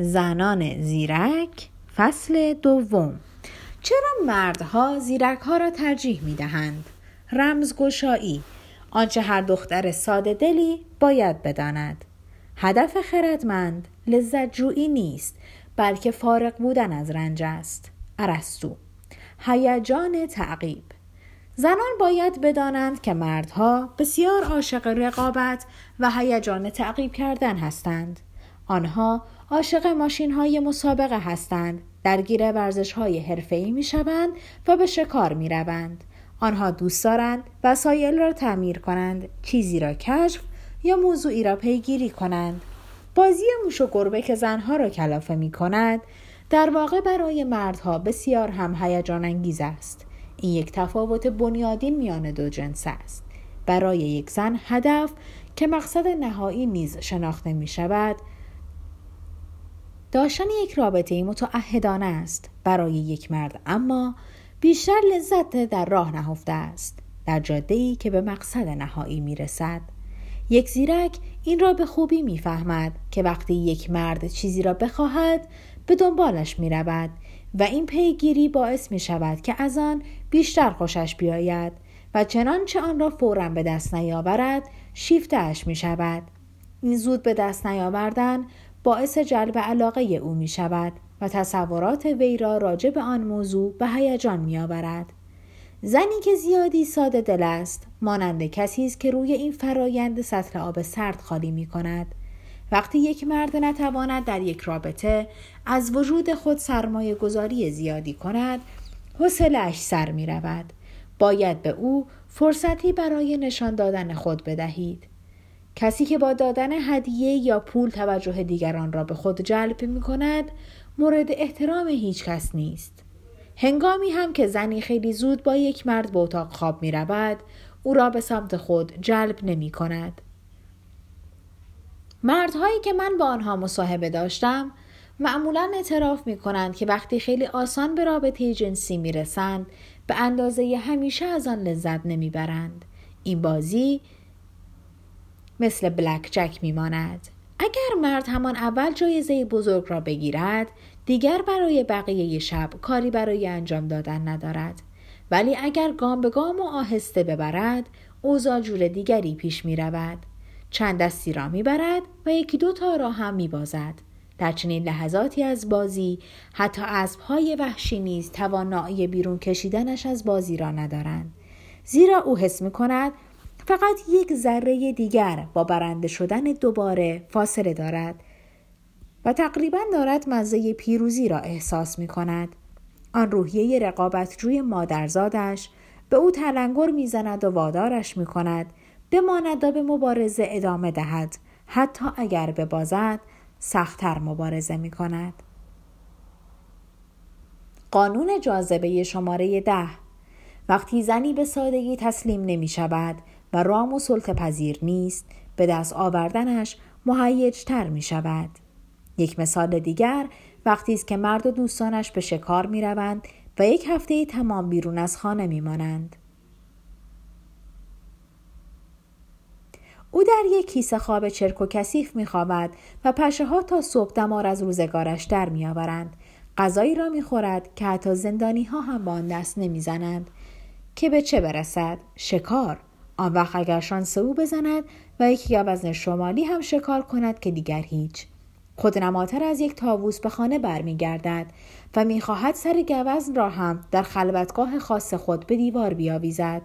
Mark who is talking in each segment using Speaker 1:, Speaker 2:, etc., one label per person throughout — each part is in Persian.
Speaker 1: زنان زیرک فصل دوم. چرا مردها زیرک ها را ترجیح می دهند؟ رمزگشایی. آنچه هر دختر ساده دلی باید بداند. هدف خردمند لذت جویی نیست بلکه فارغ بودن از رنج است. ارسطو. هیجان تعقیب. زنان باید بدانند که مردها بسیار عاشق رقابت و هیجان تعقیب کردن هستند. آنها عاشق ماشین های مسابقه هستند. درگیر ورزش های حرفه‌ای می شوند و به شکار می روند. آنها دوست دارند وسایل را تعمیر کنند چیزی را کشف یا موضوعی را پیگیری کنند. بازی موش و گربه که زنها را کلافه می کند در واقع برای مردها بسیار هم هیجان انگیز است. این یک تفاوت بنیادین میان دو جنس است. برای یک زن هدف که مقصد نهایی نیز شناخته می شود داشتن یک رابطه متعهدانه است برای یک مرد اما بیشتر لذت در راه نهفته است در جاده که به مقصد نهایی می رسد. یک زیرک این را به خوبی می‌فهمد که وقتی یک مرد چیزی را بخواهد به دنبالش می رود و این پیگیری باعث می شود که از آن بیشتر خوشش بیاید و چنانچه آن را فورا به دست نیاورد شیفتهاش می شود. این زود به دست نیاوردن باعث جلب علاقه او می شود و تصورات وی را راجع به آن موضوع به هیجان می آورد. زنی که زیادی ساده دل است مانند کسی است که روی این فرایند سطل آب سرد خالی می کند وقتی یک مرد نتواند در یک رابطه از وجود خود سرمایه گذاری زیادی کند حوصلهاش سر می رود. باید به او فرصتی برای نشان دادن خود بدهید. کسی که با دادن هدیه یا پول توجه دیگران را به خود جلب می کند مورد احترام هیچ کس نیست. هنگامی هم که زنی خیلی زود با یک مرد به اتاق خواب می رود او را به سمت خود جلب نمی کند. مردهایی که من با آنها مصاحبه داشتم معمولا اعتراف می کنند که وقتی خیلی آسان به رابطه جنسی می رسند به اندازه همیشه از آن لذت نمی برند. این بازی مثل بلک جک می ماند. اگر مرد همان اول جایزه بزرگ را بگیرد دیگر برای بقیه شب کاری برای انجام دادن ندارد. ولی اگر گام به گام و آهسته ببرد اوضاع جور دیگری پیش می رود چند دستی را می برد و یکی دو تا را هم می بازد در چنین لحظاتی از بازی حتی اسبهای وحشی نیز توانایی بیرون کشیدنش از بازی را ندارند. زیرا او حس می کند فقط یک ذره دیگر با برنده شدن دوباره فاصله دارد و تقریبا دارد مزه پیروزی را احساس می کند. آن روحیه رقابت روی مادرزادش به او تلنگر می‌زند و وادارش می کند بماند و به مبارزه ادامه دهد حتی اگر ببازد سختتر مبارزه می کند. قانون جاذبه شماره ده وقتی زنی به سادگی تسلیم نمی شود و رام و سلطه پذیر نیست به دست آوردنش مهیجتر می شود. یک مثال دیگر وقتی است که مرد و دوستانش به شکار می روند و یک هفته تمام بیرون از خانه می مانند. او در یک کیسه خواب چرک و کثیف می خوابد و پشه ها تا صبح دمار از روزگارش در می آورند. غذایی را می خورد که حتی زندانی ها هم با آن دست نمی زنند. که به چه برسد؟ شکار. آن وقت اگر شانس او بزند و یک گوزن شمالی هم شکار کند که دیگر هیچ. خودنماتر از یک تاووس به خانه برمیگردد و می‌خواهد سر گوزن را هم در خلوتگاه خاص خود به دیوار بیاویزد.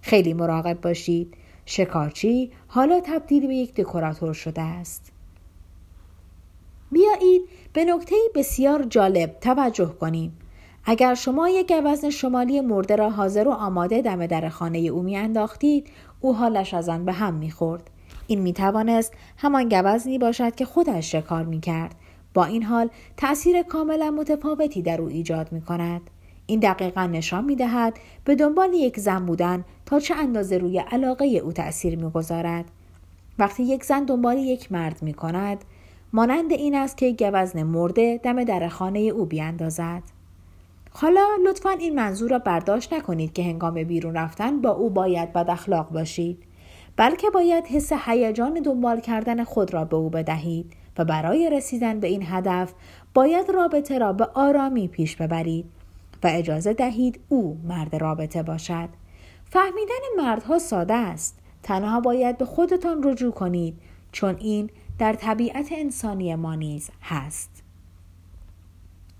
Speaker 1: خیلی مراقب باشید. شکارچی حالا تبدیل به یک دکوراتور شده است. بیایید به نکته بسیار جالب توجه کنیم. اگر شما یک گوزن شمالی مرده را حاضر و آماده دم در خانه او میانداختید او حالش از آن به هم می‌خورد این می توانست همان گوزنی باشد که خودش شکار می کرد. با این حال تأثیر کاملا متفاوتی در او ایجاد می کند. این دقیقا نشان می دهد به دنبال یک زن بودن تا چه اندازه روی علاقه او تأثیر می گذارد. وقتی یک زن دنبال یک مرد می کند مانند این است که گوزن مرده دم در خانه او بیاندازد. حالا لطفا این منظور را برداشت نکنید که هنگام بیرون رفتن با او باید بد اخلاق باشید. بلکه باید حس هیجان دنبال کردن خود را به او بدهید و برای رسیدن به این هدف باید رابطه را به آرامی پیش ببرید و اجازه دهید او مرد رابطه باشد فهمیدن مردها ساده است تنها باید به خودتان رجوع کنید چون این در طبیعت انسانی ما نیز هست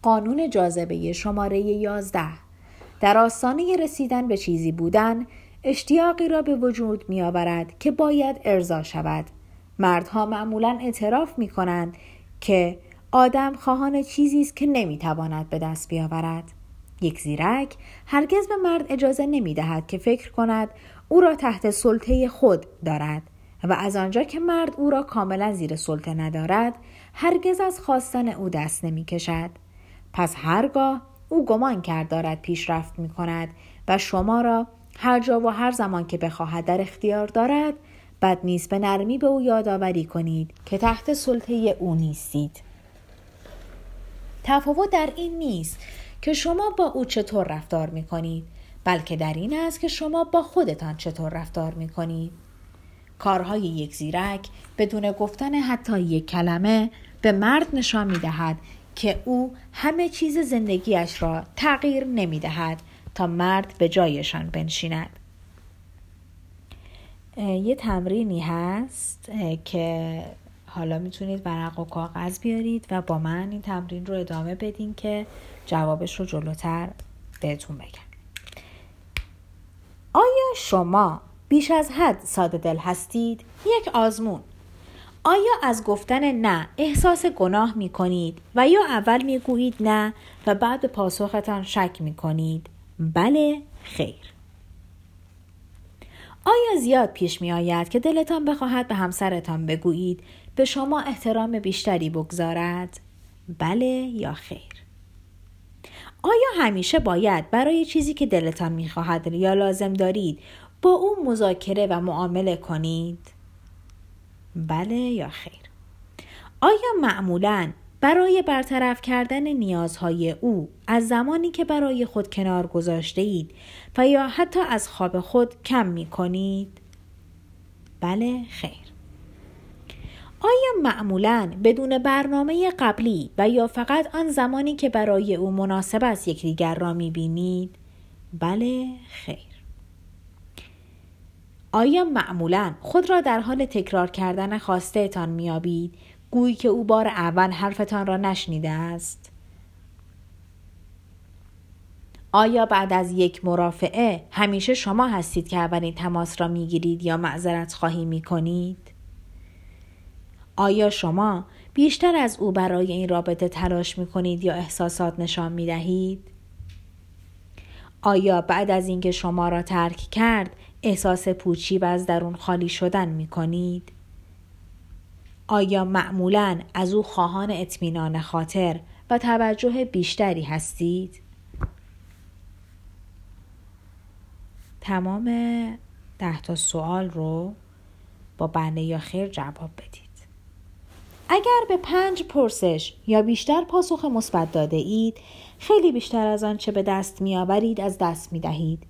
Speaker 1: قانون جاذبه شماره 11 در آستانه رسیدن به چیزی بودن اشتیاقی را به وجود می آورد که باید ارضا شود. مردها معمولا اعتراف می کنند که آدم خواهان چیزی است که نمی تواند به دست بیاورد. یک زیرک هرگز به مرد اجازه نمی دهد که فکر کند او را تحت سلطه خود دارد و از آنجا که مرد او را کاملا زیر سلطه ندارد هرگز از خواستن او دست نمی کشد پس هرگاه او گمان کرد دارد پیشرفت می کند و شما را هر جا و هر زمان که بخواهد در اختیار دارد بد نیست به نرمی به او یادآوری کنید که تحت سلطه او نیستید. تفاوت در این نیست که شما با او چطور رفتار می کنید بلکه در این است که شما با خودتان چطور رفتار می کنید کارهای یک زیرک بدون گفتن حتی یک کلمه به مرد نشان می دهد که او همه چیز زندگیش را تغییر نمی دهد تا مرد به جایشان بنشیند. یه تمرینی هست که حالا می‌تونید ورق و کاغذ بیارید و با من این تمرین رو ادامه بدین که جوابش رو جلوتر بهتون بگم. آیا شما بیش از حد ساده دل هستید؟ یک آزمون. آیا از گفتن نه احساس گناه می کنید و یا اول می گویید نه و بعد به پاسختان شک می کنید؟ بله خیر آیا زیاد پیش می آید که دلتان بخواهد به همسرتان بگویید به شما احترام بیشتری بگذارد؟ بله یا خیر آیا همیشه باید برای چیزی که دلتان می‌خواهد یا لازم دارید با او مذاکره و معامله کنید؟ بله یا خیر آیا معمولا برای برطرف کردن نیازهای او از زمانی که برای خود کنار گذاشته اید و یا حتی از خواب خود کم می کنید؟ بله خیر آیا معمولا بدون برنامه قبلی و یا فقط آن زمانی که برای او مناسب است یکدیگر را می بینید؟ بله خیر آیا معمولا خود را در حال تکرار کردن خواستهتان میابید گویی که او بار اول حرفتان را نشنیده است آیا بعد از یک مرافعه همیشه شما هستید که اولین تماس را می‌گیرید یا معذرت خواهی می کنید؟ آیا شما بیشتر از او برای این رابطه تلاش می کنید یا احساسات نشان می دهید؟ آیا بعد از اینکه شما را ترک کرد احساس پوچی و از درون خالی شدن می کنید؟ آیا معمولا از او خواهان اطمینان خاطر و توجه بیشتری هستید؟ تمام ده تا سوال رو با بله یا خیر جواب بدید. اگر به پنج پرسش یا بیشتر پاسخ مثبت داده اید خیلی بیشتر از آنچه به دست می آورید از دست می دهید.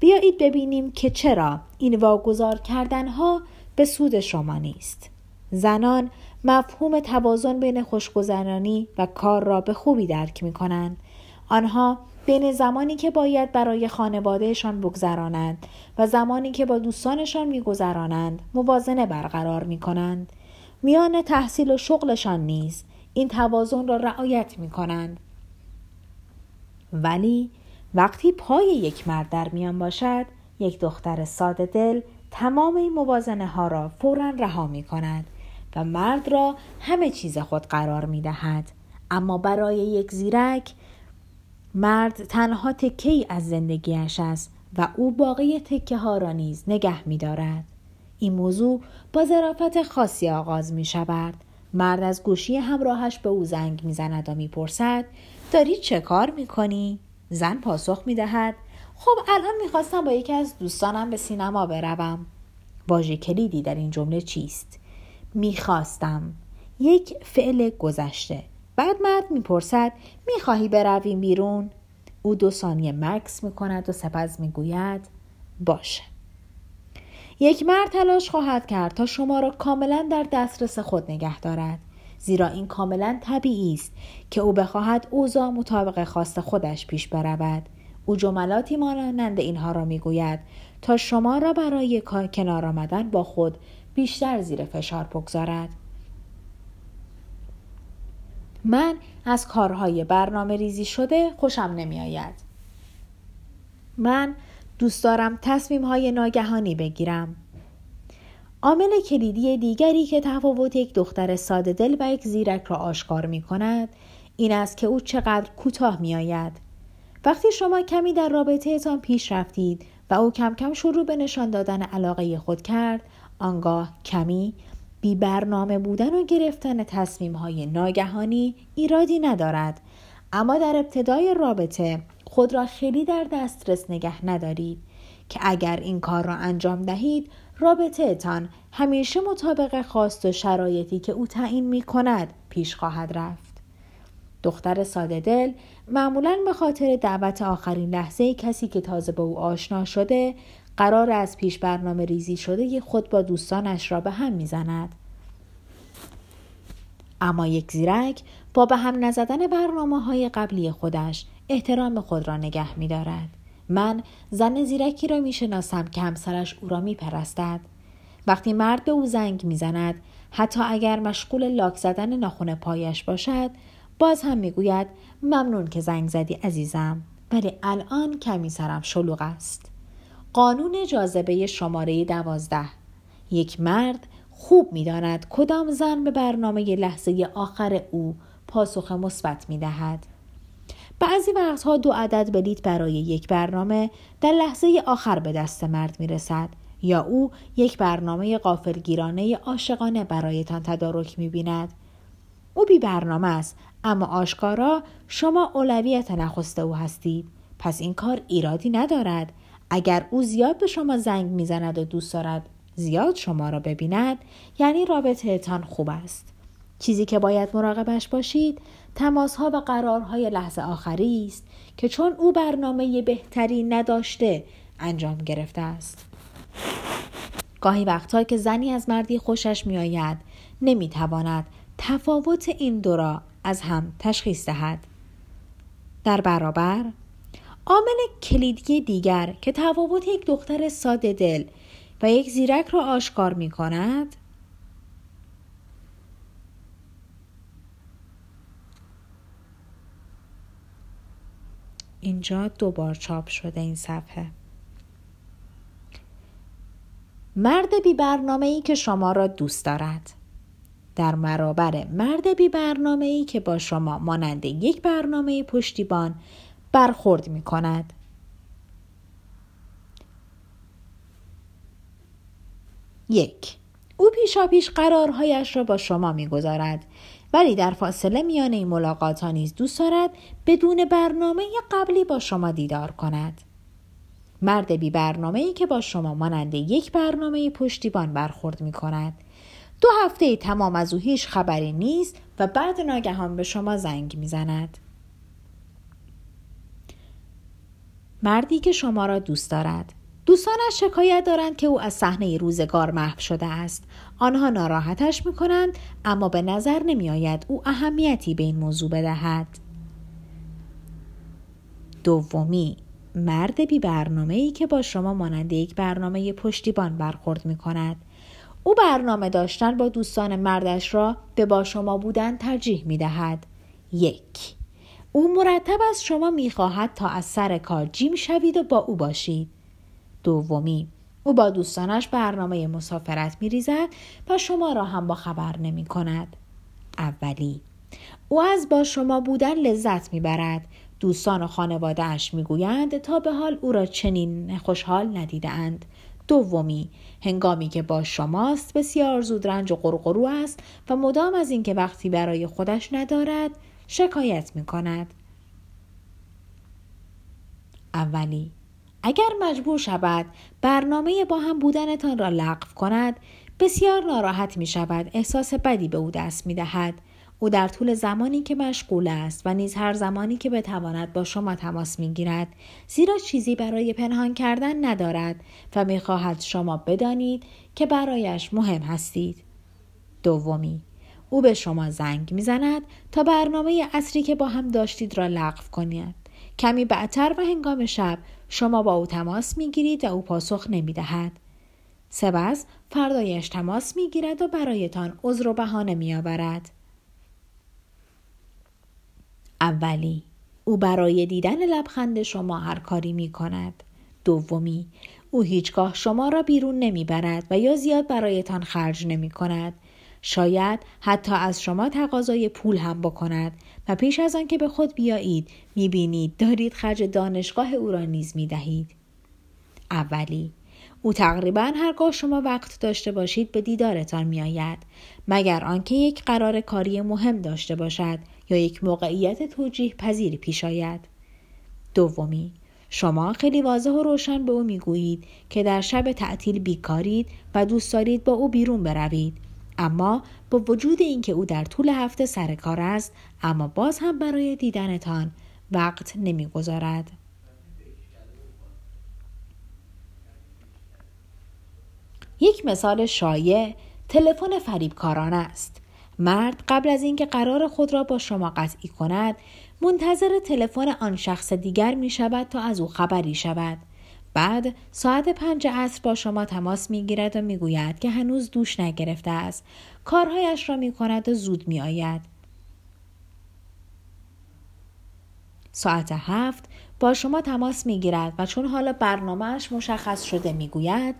Speaker 1: بیایید ببینیم که چرا این واگذار کردنها به سود شما نیست. زنان مفهوم توازن بین خوشگذرانی و کار را به خوبی درک می کنند. آنها بین زمانی که باید برای خانوادهشان بگذرانند و زمانی که با دوستانشان میگذرانند موازنه برقرار می کنند. میان تحصیل و شغلشان نیز این توازن را رعایت می کنند. ولی وقتی پای یک مرد در میان باشد یک دختر ساده دل تمام این موازنه ها را فورا رها می کند و مرد را همه چیز خود قرار می دهد. اما برای یک زیرک مرد تنها تکه ای از زندگیش است و او باقی تکه ها را نیز نگه می دارد. این موضوع با ظرافت خاصی آغاز می شود. مرد از گوشی همراهش به او زنگ می زند و می پرسد داری چه کار می کنی؟ زن پاسخ می دهد خب الان می‌خواستم با یکی از دوستانم به سینما بروم. واژه کلیدی در این جمله چیست؟ می‌خواستم. یک فعل گذشته. بعد مرد می‌پرسد می‌خواهی برویم بیرون؟ او دو ثانیه مکس می‌کند و سپس می‌گوید باشه. یک مرد تلاش خواهد کرد تا شما را کاملا در دسترس خود نگه دارد. زیرا این کاملا طبیعی است که او بخواهد اوضاع مطابق خواست خودش پیش برود او جملاتی مانند اینها را می‌گوید تا شما را برای کنار آمدن با خود بیشتر زیر فشار بگذارد من از کارهای برنامه ریزی شده خوشم نمی آید. من دوست دارم تصمیم های ناگهانی بگیرم. عامل کلیدی دیگری که تفاوت یک دختر ساده دل و یک زیرک را آشکار می کند این است که او چقدر کوتاه می آید. وقتی شما کمی در رابطهتان پیش رفتید و او کم کم شروع به نشان دادن علاقه خود کرد آنگاه کمی بی برنامه بودن و گرفتن تصمیم های ناگهانی ایرادی ندارد اما در ابتدای رابطه خود را خیلی در دسترس نگه ندارید که اگر این کار را انجام دهید رابطه تان همیشه مطابق خواست و شرایطی که او تعیین می کند پیش خواهد رفت. دختر ساده دل معمولا به خاطر دعوت آخرین لحظه کسی که تازه به او آشنا شده قرار از پیش برنامه ریزی شده خود با دوستانش را به هم می‌زند. اما یک زیرک با به هم نزدن برنامه های قبلی خودش احترام خود را نگه می دارد. من زن زیرکی را می شناسم که همسرش او را می پرستد. وقتی مرد به او زنگ می زند حتی اگر مشغول لاک زدن ناخون پایش باشد باز هم می گوید ممنون که زنگ زدی عزیزم ولی الان کمی سرم شلوغ است. قانون جاذبه شماره دوازده یک مرد خوب می‌داند کدام زن به برنامه لحظه آخر او پاسخ مثبت می دهد. بعضی وقتها دو عدد بلیت برای یک برنامه در لحظه آخر به دست مرد می رسد یا او یک برنامه قافلگیرانه عاشقانه برایتان تدارک می بیند. او بی برنامه است اما آشکارا شما اولویت نخسته او هستید. پس این کار ایرادی ندارد. اگر او زیاد به شما زنگ می‌زند و دوست دارد زیاد شما را ببیند. یعنی رابطه تان خوب است. چیزی که باید مراقبش باشید تماس ها و قرارهای لحظه آخری است که چون او برنامه بهتری نداشته انجام گرفته است. گاهی وقتها که زنی از مردی خوشش میآید نمی‌تواند تفاوت این دو را از هم تشخیص دهد. در برابر عامل کلیدی دیگر که تفاوت یک دختر ساده دل و یک زیرک را آشکار می کند اینجا دوبار چاپ شده این صفحه. مرد بی برنامه ای که شما را دوست دارد. در مرابر مرد بی برنامه ای که با شما مانند یک برنامه پشتیبان برخورد می کند. یک. او پیشا پیش قرارهایش را با شما می‌گذارد. ولی در فاصله میان این ملاقات ها نیز دوست دارد بدون برنامه قبلی با شما دیدار کند. مرد بی برنامه ای که با شما مانند یک برنامه پشتیبان برخورد می کند دو هفته تمام از او هیچ خبری نیست و بعد ناگهان به شما زنگ می‌زند. مردی که شما را دوست دارد. دوستانش شکایت دارند که او از صحنه روزگار محو شده است. آنها ناراحتش می‌کنند اما به نظر نمیآید او اهمیتی به این موضوع بدهد دومی مرد بی برنامه ای که با شما مانند یک برنامه پشتیبان برخورد می کند. او برنامه داشتن با دوستان مردش را به با شما بودن ترجیح می دهد. یک او مرتب از شما می‌خواهد تا از سر کار جیم شوید و با او باشید. دومی او با دوستانش برنامه مسافرت میریزد و شما را هم با خبر نمی کند. اولی او از با شما بودن لذت می‌برد دوستان و خانوادهاش می‌گویند تا به حال او را چنین خوشحال ندیدند دومی هنگامی که با شماست بسیار زود رنج و قرقرو است و مدام از اینکه وقتی برای خودش ندارد شکایت می کند. اولی اگر مجبور شود برنامه با هم بودنتان را لغو کند بسیار ناراحت می شود احساس بدی به او دست می دهد او در طول زمانی که مشغول است و نیز هر زمانی که بتواند با شما تماس می گیرد زیرا چیزی برای پنهان کردن ندارد و می خواهد شما بدانید که برایش مهم هستید. دومی او به شما زنگ می‌زند تا برنامه اصری که با هم داشتید را لغو کنید کمی بعدتر و هنگام شب شما با او تماس می‌گیرید و او پاسخ نمی‌دهد سپس فردایش تماس می‌گیرد و برایتان عذر و بهانه میآورد اولی او برای دیدن لبخند شما هر کاری می کند. دومی او هیچگاه شما را بیرون نمی‌برد و یا زیاد برایتان خرج نمی کند. شاید حتی از شما تقاضای پول هم بکند. و پیش از آنکه به خود بیایید می‌بینید دارید خرج دانشگاه او را نیز می‌دهید. اولی او تقریبا هرگاه شما وقت داشته باشید به دیدارتان میآید. مگر آنکه یک قرار کاری مهم داشته باشد یا یک موقعیت توجیه پذیر پیش آید؟ دومی شما خیلی واضح و روشن به او می‌گویید که در شب تعطیل بیکارید و دوست دارید با او بیرون بروید. اما با وجود اینکه او در طول هفته سر کار است اما باز هم برای دیدنتان وقت نمی‌گذارد. یک مثال شایع تلفن فریبکاران است. مرد قبل از اینکه قرار خود را با شما قطعی کند منتظر تلفن آن شخص دیگر می شود تا از او خبری شود. بعد ساعت پنج عصر با شما تماس می گیرد و می گوید که هنوز دوش نگرفته است. کارهایش را می کند و زود می آید ساعت هفت با شما تماس می گیرد و چون حالا برنامهش مشخص شده می گوید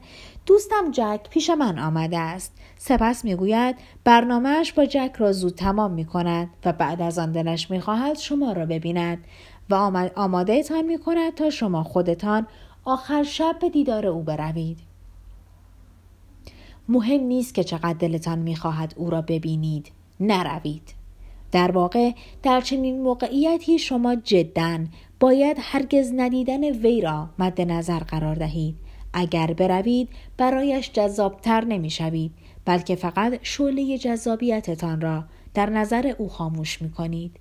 Speaker 1: دوستم جک پیش من آمده است. سپس می گوید برنامهش با جک را زود تمام می کند و بعد از آن دلش می خواهد شما را ببیند و آماده تان می کند تا شما خودتان آخر شب به دیدار او بروید مهم نیست که چقدر دلتان می‌خواهد او را ببینید نروید در واقع در چنین موقعیتی شما جدا باید هرگز ندیدن وی را مد نظر قرار دهید اگر بروید برایش جذابتر نمی‌شوید بلکه فقط شعله جذابیتتان را در نظر او خاموش می کنید.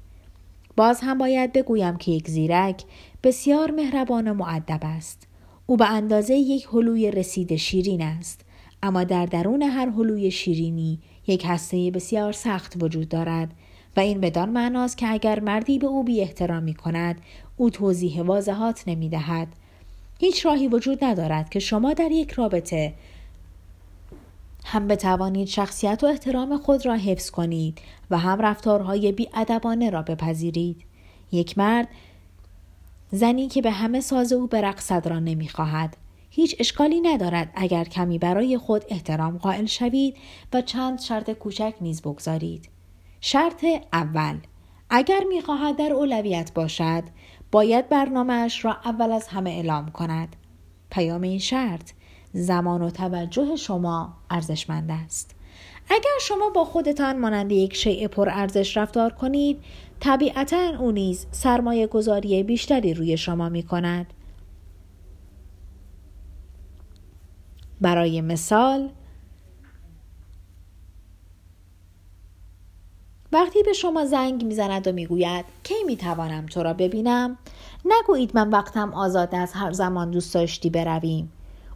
Speaker 1: باز هم باید بگویم که یک زیرک بسیار مهربان و معدب است. او به اندازه یک هلوی رسید شیرین است. اما در درون هر هلوی شیرینی یک هسته بسیار سخت وجود دارد و این بدان معناست که اگر مردی به او بی احترامی کند او توضیح واضحات نمی دهد. هیچ راهی وجود ندارد که شما در یک رابطه هم بتوانید شخصیت و احترام خود را حفظ کنید و هم رفتارهای بیادبانه را بپذیرید. یک مرد زنی که به همه ساز او برقصد را نمی‌خواهد. هیچ اشکالی ندارد اگر کمی برای خود احترام قائل شوید و چند شرط کوچک نیز بگذارید. شرط اول اگر می‌خواهد در اولویت باشد باید برنامهش را اول از همه اعلام کند. پیام این شرط زمان و توجه شما ارزشمند است. اگر شما با خودتان مانند یک شیء پر ارزش رفتار کنید طبیعتا او نیز سرمایه گذاری بیشتری روی شما می کند برای مثال وقتی به شما زنگ می‌زند و می‌گوید کی می‌توانم تو را ببینم؟ نگویید من وقتم آزاد از هر زمان دوست داشتی برویم.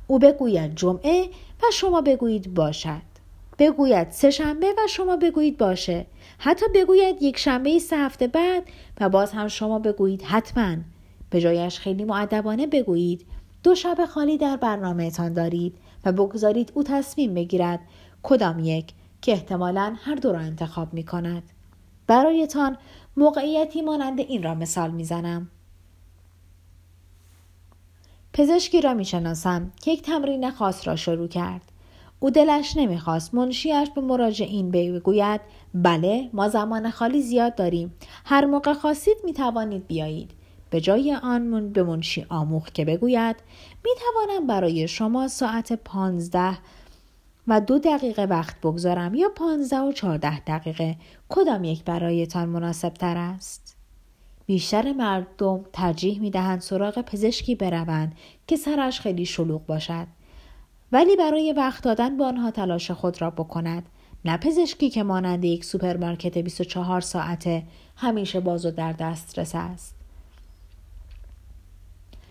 Speaker 1: او بگوید جمعه و شما بگویید باشد. بگوید سه شنبه و شما بگویید باشه حتی بگوید یک شنبه سه هفته بعد و باز هم شما بگویید حتما به جایش خیلی معدبانه بگویید دو شب خالی در برنامهتان دارید و بگذارید او تصمیم بگیرد کدام یک که احتمالا هر دو را انتخاب می کند. برایتان موقعیتی مانند این را مثال می‌زنم. پزشکی را می‌شناسم که یک تمرین خاص را شروع کرد. او دلش نمی‌خواست منشیش به مراجعین بگوید بله ما زمان خالی زیاد داریم هر موقع خواستید می‌توانید بیایید. به جای آن به منشی آموخت که بگوید می‌توانم برای شما ساعت پانزده و دو دقیقه وقت بگذارم یا پانزده و چهارده دقیقه. کدام یک برایتان مناسب تر است؟ بیشتر مردم ترجیح می دهند سراغ پزشکی بروند که سرش خیلی شلوغ باشد. ولی برای وقت دادن به آنها تلاش خود را بکند. نه پزشکی که مانند یک سوپرمارکت 24 ساعته همیشه باز و در دسترس است.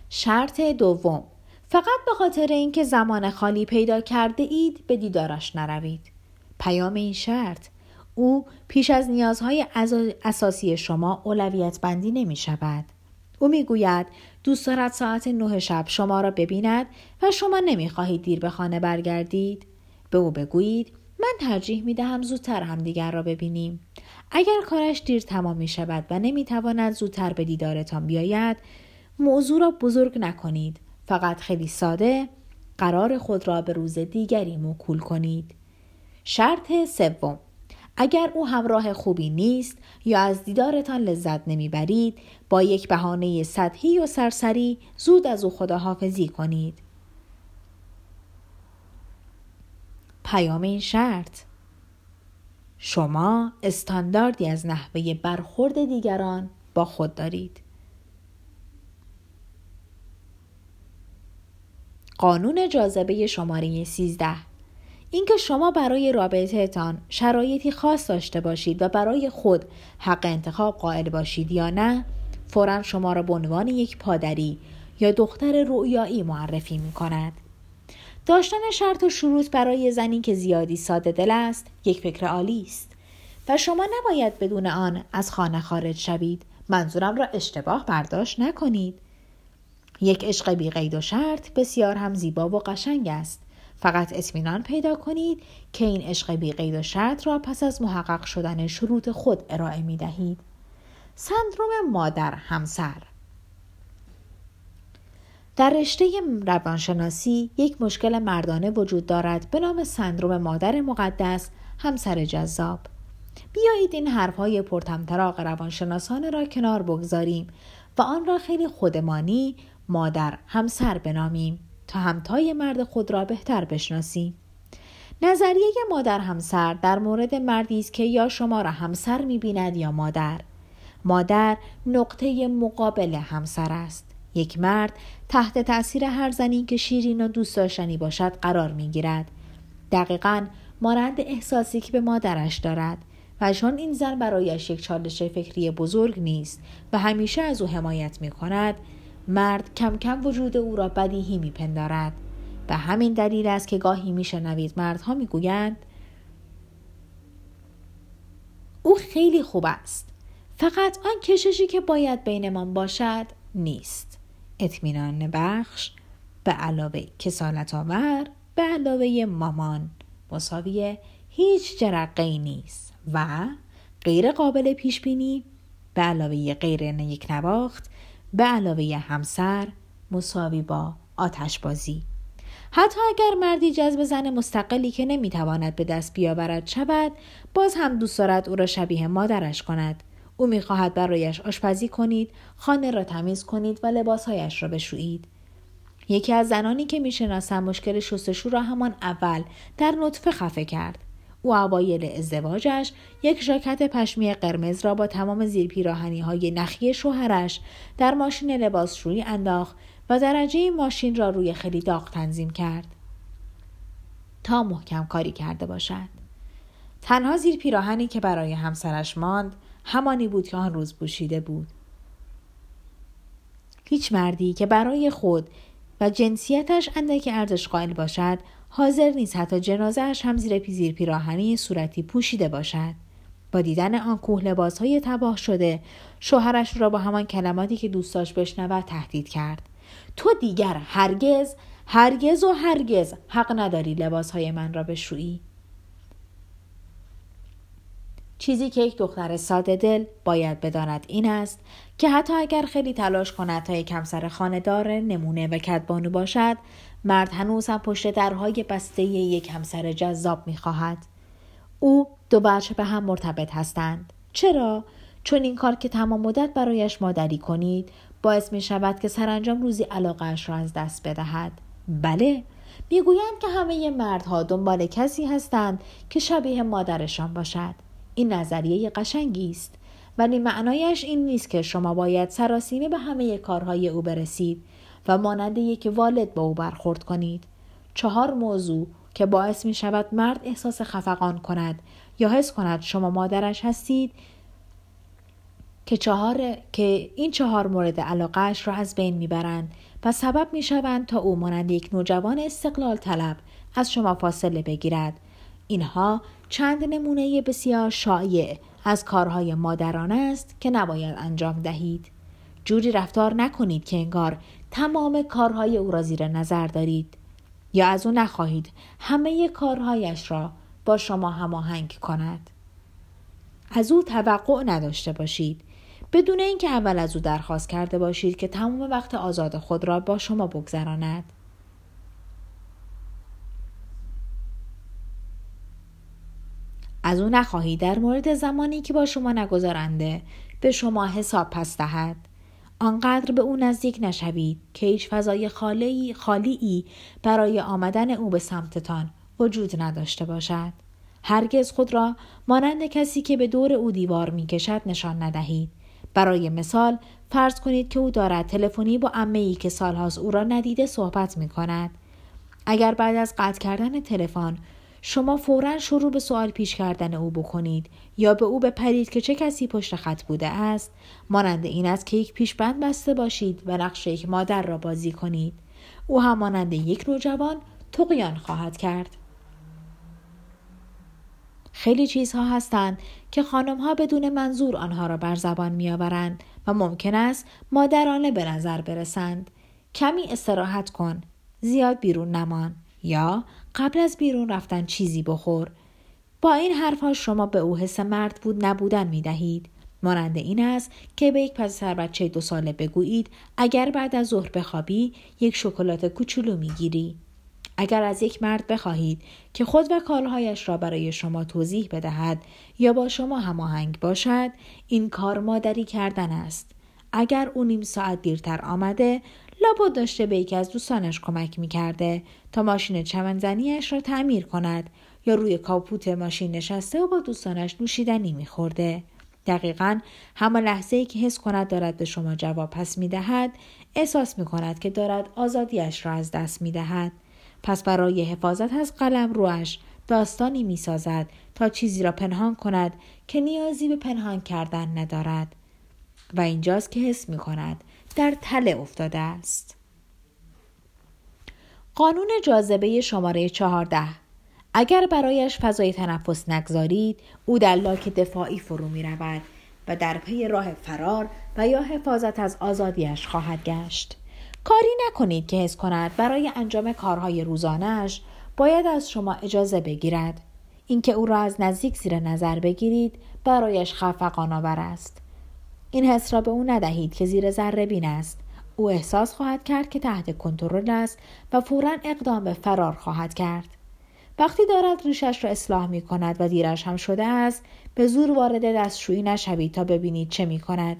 Speaker 1: شرط دوم. فقط به خاطر اینکه زمان خالی پیدا کرده اید به دیدارش نروید. پیام این شرط. او پیش از نیازهای اساسی شما اولویت بندی نمی شود. او می‌گوید دوست دارد ساعت نه شب شما را ببیند و شما نمی خواهید دیر به خانه برگردید. به او بگویید من ترجیح می دهم زودتر همدیگر را ببینیم. اگر کارش دیر تمام می شود و نمی تواند زودتر به دیدارتان بیاید موضوع را بزرگ نکنید. فقط خیلی ساده قرار خود را به روز دیگری موکول کنید. شرط سوم اگر او همراه خوبی نیست یا از دیدارتان لذت نمی‌برید با یک بهانه سطحی و سرسری زود از او خداحافظی کنید. پیام این شرط. شما استانداردی از نحوه برخورد دیگران با خود دارید. قانون جاذبه شماره 13 اینکه شما برای رابطهتان شرایطی خاص داشته باشید و برای خود حق انتخاب قائل باشید یا نه فورا شما را به عنوان یک پادری یا دختر رویایی معرفی می کند. داشتن شرط و شروط برای زنی که زیادی ساده دل است یک فکر عالی است و شما نباید بدون آن از خانه خارج شوید. منظورم را اشتباه برداشت نکنید. یک عشق بی قید و شرط بسیار هم زیبا و قشنگ است. فقط اطمینان پیدا کنید که این عشق بی قید و شرط را پس از محقق شدن شروط خود ارائه می دهید. سندروم مادر همسر. در رشته روانشناسی یک مشکل مردانه وجود دارد به نام سندروم مادر مقدس همسر جذاب. بیایید این حرفهای پرتمطراق روانشناسانه را کنار بگذاریم و آن را خیلی خودمانی مادر همسر بنامیم. تا همتای مرد خود را بهتر بشناسیم نظریه مادر همسر در مورد مردی است که یا شما را همسر می‌بیند یا مادر. مادر نقطه مقابل همسر است. یک مرد تحت تاثیر هر زنی که شیرین و دوست داشتنی باشد قرار می‌گیرد. دقیقا مانند احساسی که به مادرش دارد و چون این زن برایش یک چالش فکری بزرگ نیست و همیشه از او حمایت می کند مرد کم کم وجود او را بدیهی میپندارد. و همین دلیل است که گاهی میشنوید مردها می‌گویند او خیلی خوب است. فقط آن کششی که باید بینمان باشد نیست. اطمینان بخش. به علاوه کسالت آور به علاوه مامان. مساوی هیچ جرقه نیست و غیر قابل پیش بینی به علاوه غیر یک نواخت به علاوه همسر مساوی با آتش بازی حتی اگر مردی جذب زن مستقلی که نمی‌تواند به دست بیاورد شود باز هم دوست دارد او را شبیه مادرش کند. او می‌خواهد برایش آشپزی کنید خانه را تمیز کنید و لباسهایش را بشویید. یکی از زنانی که می‌شناسم مشکل شستشو را همان اول در نطفه خفه کرد. او اوایل ازدواجش یک ژاکت پشمی قرمز را با تمام زیرپیراهنی های نخی شوهرش در ماشین لباسشویی انداخت و درجه ماشین را روی خیلی داغ تنظیم کرد. تا محکم کاری کرده باشد. تنها زیر پیراهنی که برای همسرش ماند همانی بود که آن روز پوشیده بود. هیچ مردی که برای خود و جنسیتش اندک ارزش قائل باشد حاضر نیست حتی جنازهش هم زیر پیزیر پیراهنی صورتی پوشیده باشد. با دیدن آن کوه لباس های تباه شده شوهرش را با همان کلماتی که دوست داشت بشنود تهدید کرد. تو دیگر هرگز هرگز و هرگز حق نداری لباس های من را بشویی. چیزی که یک دختر ساده دل باید بداند این است که حتی اگر خیلی تلاش کند تا یک همسر خانهدار نمونه و کدبانو باشد مرد هنوز هم پشت درهای بسته یک همسر جذاب می‌خواهد. او دو بچه به هم مرتبط هستند. چرا؟ چون این کار که تمام مدت برایش مادری کنید باعث می شود که سرانجام روزی علاقهاش را از دست بدهد. بله می‌گویند که همه مردها دنبال کسی هستند که شبیه مادرشان باشد. این نظریه قشنگی است ولی معنایش این نیست که شما باید سراسیمه به همه کارهای او برسید و مانند یک والد با او برخورد کنید. چهار موضوع که باعث می شود مرد احساس خفقان کند یا حس کند شما مادرش هستید که, چهار، که این چهار مورد علاقهش را از بین می‌برند و سبب می شوند تا او مانند یک نوجوان استقلال طلب از شما فاصله بگیرد. اینها چند نمونه بسیار شایع از کارهای مادران است که نباید انجام دهید. جوری رفتار نکنید که انگار تمام کارهای او را زیر نظر دارید. یا از او نخواهید همه کارهایش را با شما هماهنگ کند. از او توقع نداشته باشید. بدون اینکه اول از او درخواست کرده باشید که تمام وقت آزاد خود را با شما بگذراند. از او نخواهید در مورد زمانی که با شما نگذرنده به شما حساب پس دهد. آنقدر به او نزدیک نشوید که هیچ فضای خالی خالی برای آمدن او به سمتتان وجود نداشته باشد. هرگز خود را مانند کسی که به دور او دیوار می کشد نشان ندهید. برای مثال فرض کنید که او دارد تلفنی با ای که سالهاست او را ندیده صحبت می کند اگر بعد از قطع کردن تلفن شما فورا شروع به سوال پیش کردن او بکنید یا به او بپرید که چه کسی پشت خط بوده است مانند این است که یک پیشبند بسته باشید و نقش یک مادر را بازی کنید او هم مانند یک نوجوان تقیان خواهد کرد خیلی چیزها هستند که خانم ها بدون منظور آنها را بر زبان می آورند و ممکن است مادرانه به نظر برسند. کمی استراحت کن. زیاد بیرون نمان. یا قبل از بیرون رفتن چیزی بخور. با این حرفها شما به او حس مرد بود نبودن می دهید. مانند این است که به یک پسر بچه دو ساله بگویید اگر بعد از ظهر بخوابی یک شکلات کوچولو می‌گیری اگر از یک مرد بخواهید که خود و کارهایش را برای شما توضیح بدهد یا با شما هماهنگ باشد این کار مادری کردن است اگر او نیم ساعت دیرتر آمده لابد داشته به یکی از دوستانش کمک می‌کرده تا ماشین چمنزنیش را تعمیر کند یا روی کاپوت ماشین نشسته و با دوستانش نوشیدنی میخورده دقیقا همان لحظه ای که حس کند دارد به شما جواب پس می دهد احساس می کند که دارد آزادیش را از دست می دهد. پس برای حفاظت از قلم روش داستانی می سازد تا چیزی را پنهان کند که نیازی به پنهان کردن ندارد و اینجاست که حس می کند در تله افتاده است. قانون جاذبه شماره چهارده. اگر برایش فضای تنفس نگذارید او در لاک دفاعی فرو می رود و در پی راه فرار و یا حفاظت از آزادیش خواهد گشت. کاری نکنید که حس کند برای انجام کارهای روزانش باید از شما اجازه بگیرد. اینکه او را از نزدیک زیر نظر بگیرید برایش خفقان آور است. این حس را به او ندهید که زیر ذره بین است. او احساس خواهد کرد که تحت کنترل است و فورا اقدام به فرار خواهد کرد وقتی دارد ریشش را اصلاح می کند و دیرش هم شده است به زور وارد دستشویی نشوید تا ببینید چه می کند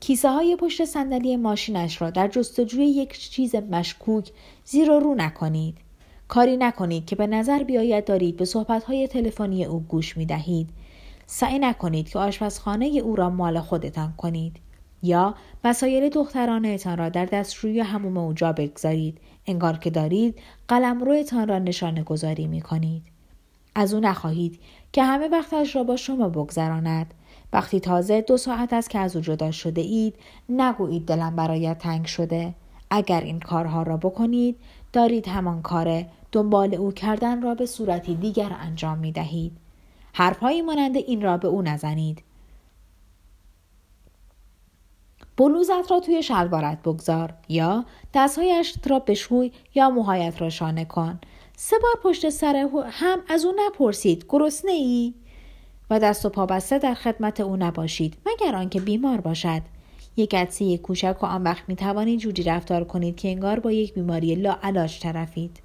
Speaker 1: کیسه های پشت صندلی ماشینش را در جستجوی یک چیز مشکوک زیر و رو نکنید. کاری نکنید که به نظر بیاید دارید به صحبت های تلفنی او گوش می دهید. سعی نکنید که آشپزخانه او را مال خودتان کنید. یا وسایل دخترانهتان را در دستشوی هموم او بگذارید. انگار که دارید قلمروتان را نشانه گذاری می کنید. از او نخواهید که همه وقتش را با شما بگذراند. وقتی تازه دو ساعت است که از او جدا شده اید نگویید دلم برایت تنگ شده. اگر این کارها را بکنید دارید همان کار دنبال او کردن را به صورتی دیگر انجام می دهید حرفهایی مانند این را به او نزنید. بلوزت را توی شلوارت بگذار یا دستهایش را بشوی یا موهایت را شانه کن. سه بار پشت سر هم از او نپرسید گرسنه ای؟ و دست و پا بسته در خدمت او نباشید مگر آنکه بیمار باشد. یک عدسه کوچک و آن وقت می توانید جوری رفتار کنید که انگار با یک بیماری لا علاج طرفید.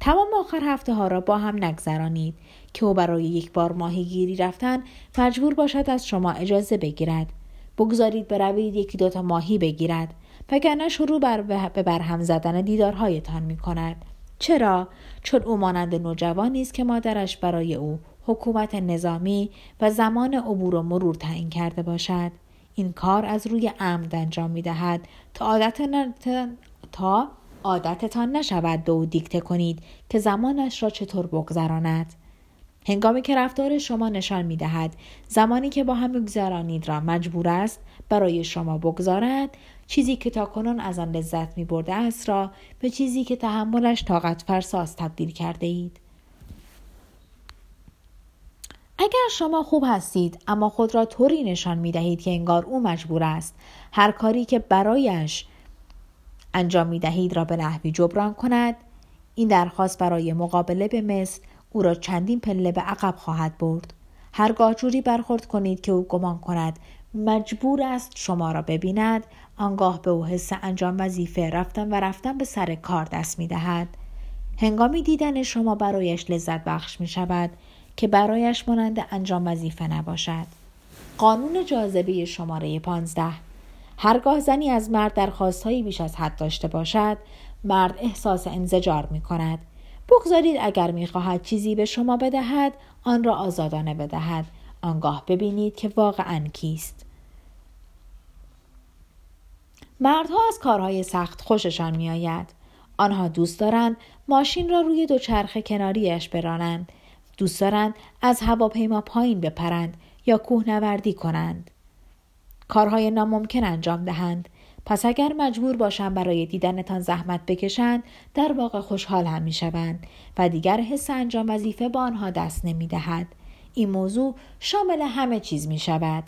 Speaker 1: تمام آخر هفته ها را با هم نگذرانید که او برای یک بار ماهیگیری رفتن مجبور باشد از شما اجازه بگیرد. بگذارید بروید یکی دوتا ماهی بگیرد وگرنه شروع بر به برهم زدن دیدارهایتان می کند چرا؟ چون او مانند نوجوانی است که مادرش برای او حکومت نظامی و زمان عبور و مرور تعیین کرده باشد. این کار از روی عمد انجام می دهد تا عادت تا عادتتان نشود به او دیکته کنید که زمانش را چطور بگذراند. هنگامی که رفتار شما نشان می دهد زمانی که با هم بگذرانید را مجبور است برای شما بگذارد چیزی که تا کنون از آن لذت می برده است را به چیزی که تحملش طاقت فرساز تبدیل کرده اید. اگر شما خوب هستید اما خود را طوری نشان می دهید که انگار او مجبور است هر کاری که برایش انجام می دهید را به نحوی جبران کند این درخواست برای مقابله به مثل او را چندین پله به عقب خواهد برد هرگاه جوری برخورد کنید که او گمان کند مجبور است شما را ببیند آنگاه به او حس انجام وظیفه رفتن و رفتن به سر کار دست می دهد. هنگامی دیدن شما برایش لذت بخش می شود که برایش مانند انجام وظیفه نباشد. قانون جاذبه شماره 15 هرگاه زنی از مرد درخواستهایی بیش از حد داشته باشد مرد احساس انزجار می کند بگذارید اگر می خواهد چیزی به شما بدهد آن را آزادانه بدهد. آنگاه ببینید که واقعا کیست. مردها از کارهای سخت خوششان می آید. آنها دوست دارند ماشین را روی دوچرخه کناریش برانند. دوست دارند از هواپیما پایین بپرند یا کوهنوردی کنند. کارهای ناممکن انجام دهند. پس اگر مجبور باشند برای دیدنتان زحمت بکشند در واقع خوشحال هم می‌شوند و دیگر حس انجام وظیفه با آنها دست نمی دهد. این موضوع شامل همه چیز می شود.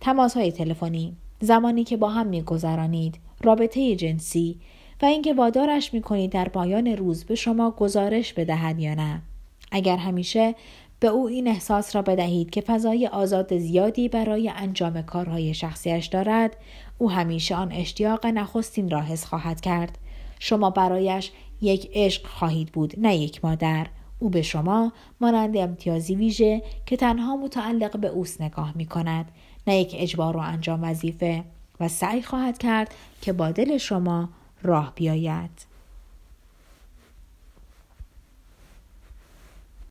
Speaker 1: تماس های تلفنی، زمانی که با هم می گذرانید، رابطه جنسی و اینکه وادارش می کنید در پایان روز به شما گزارش بدهد یا نه. اگر همیشه به او این احساس را بدهید که فضای آزاد زیادی برای انجام کارهای شخصیش دارد. او همیشه آن اشتیاق نخستین را حس خواهد کرد. شما برایش یک عشق خواهید بود نه یک مادر. او به شما مانند امتیازی ویژه که تنها متعلق به اوست نگاه می کند نه یک اجبار و انجام وظیفه. و سعی خواهد کرد که با دل شما راه بیاید.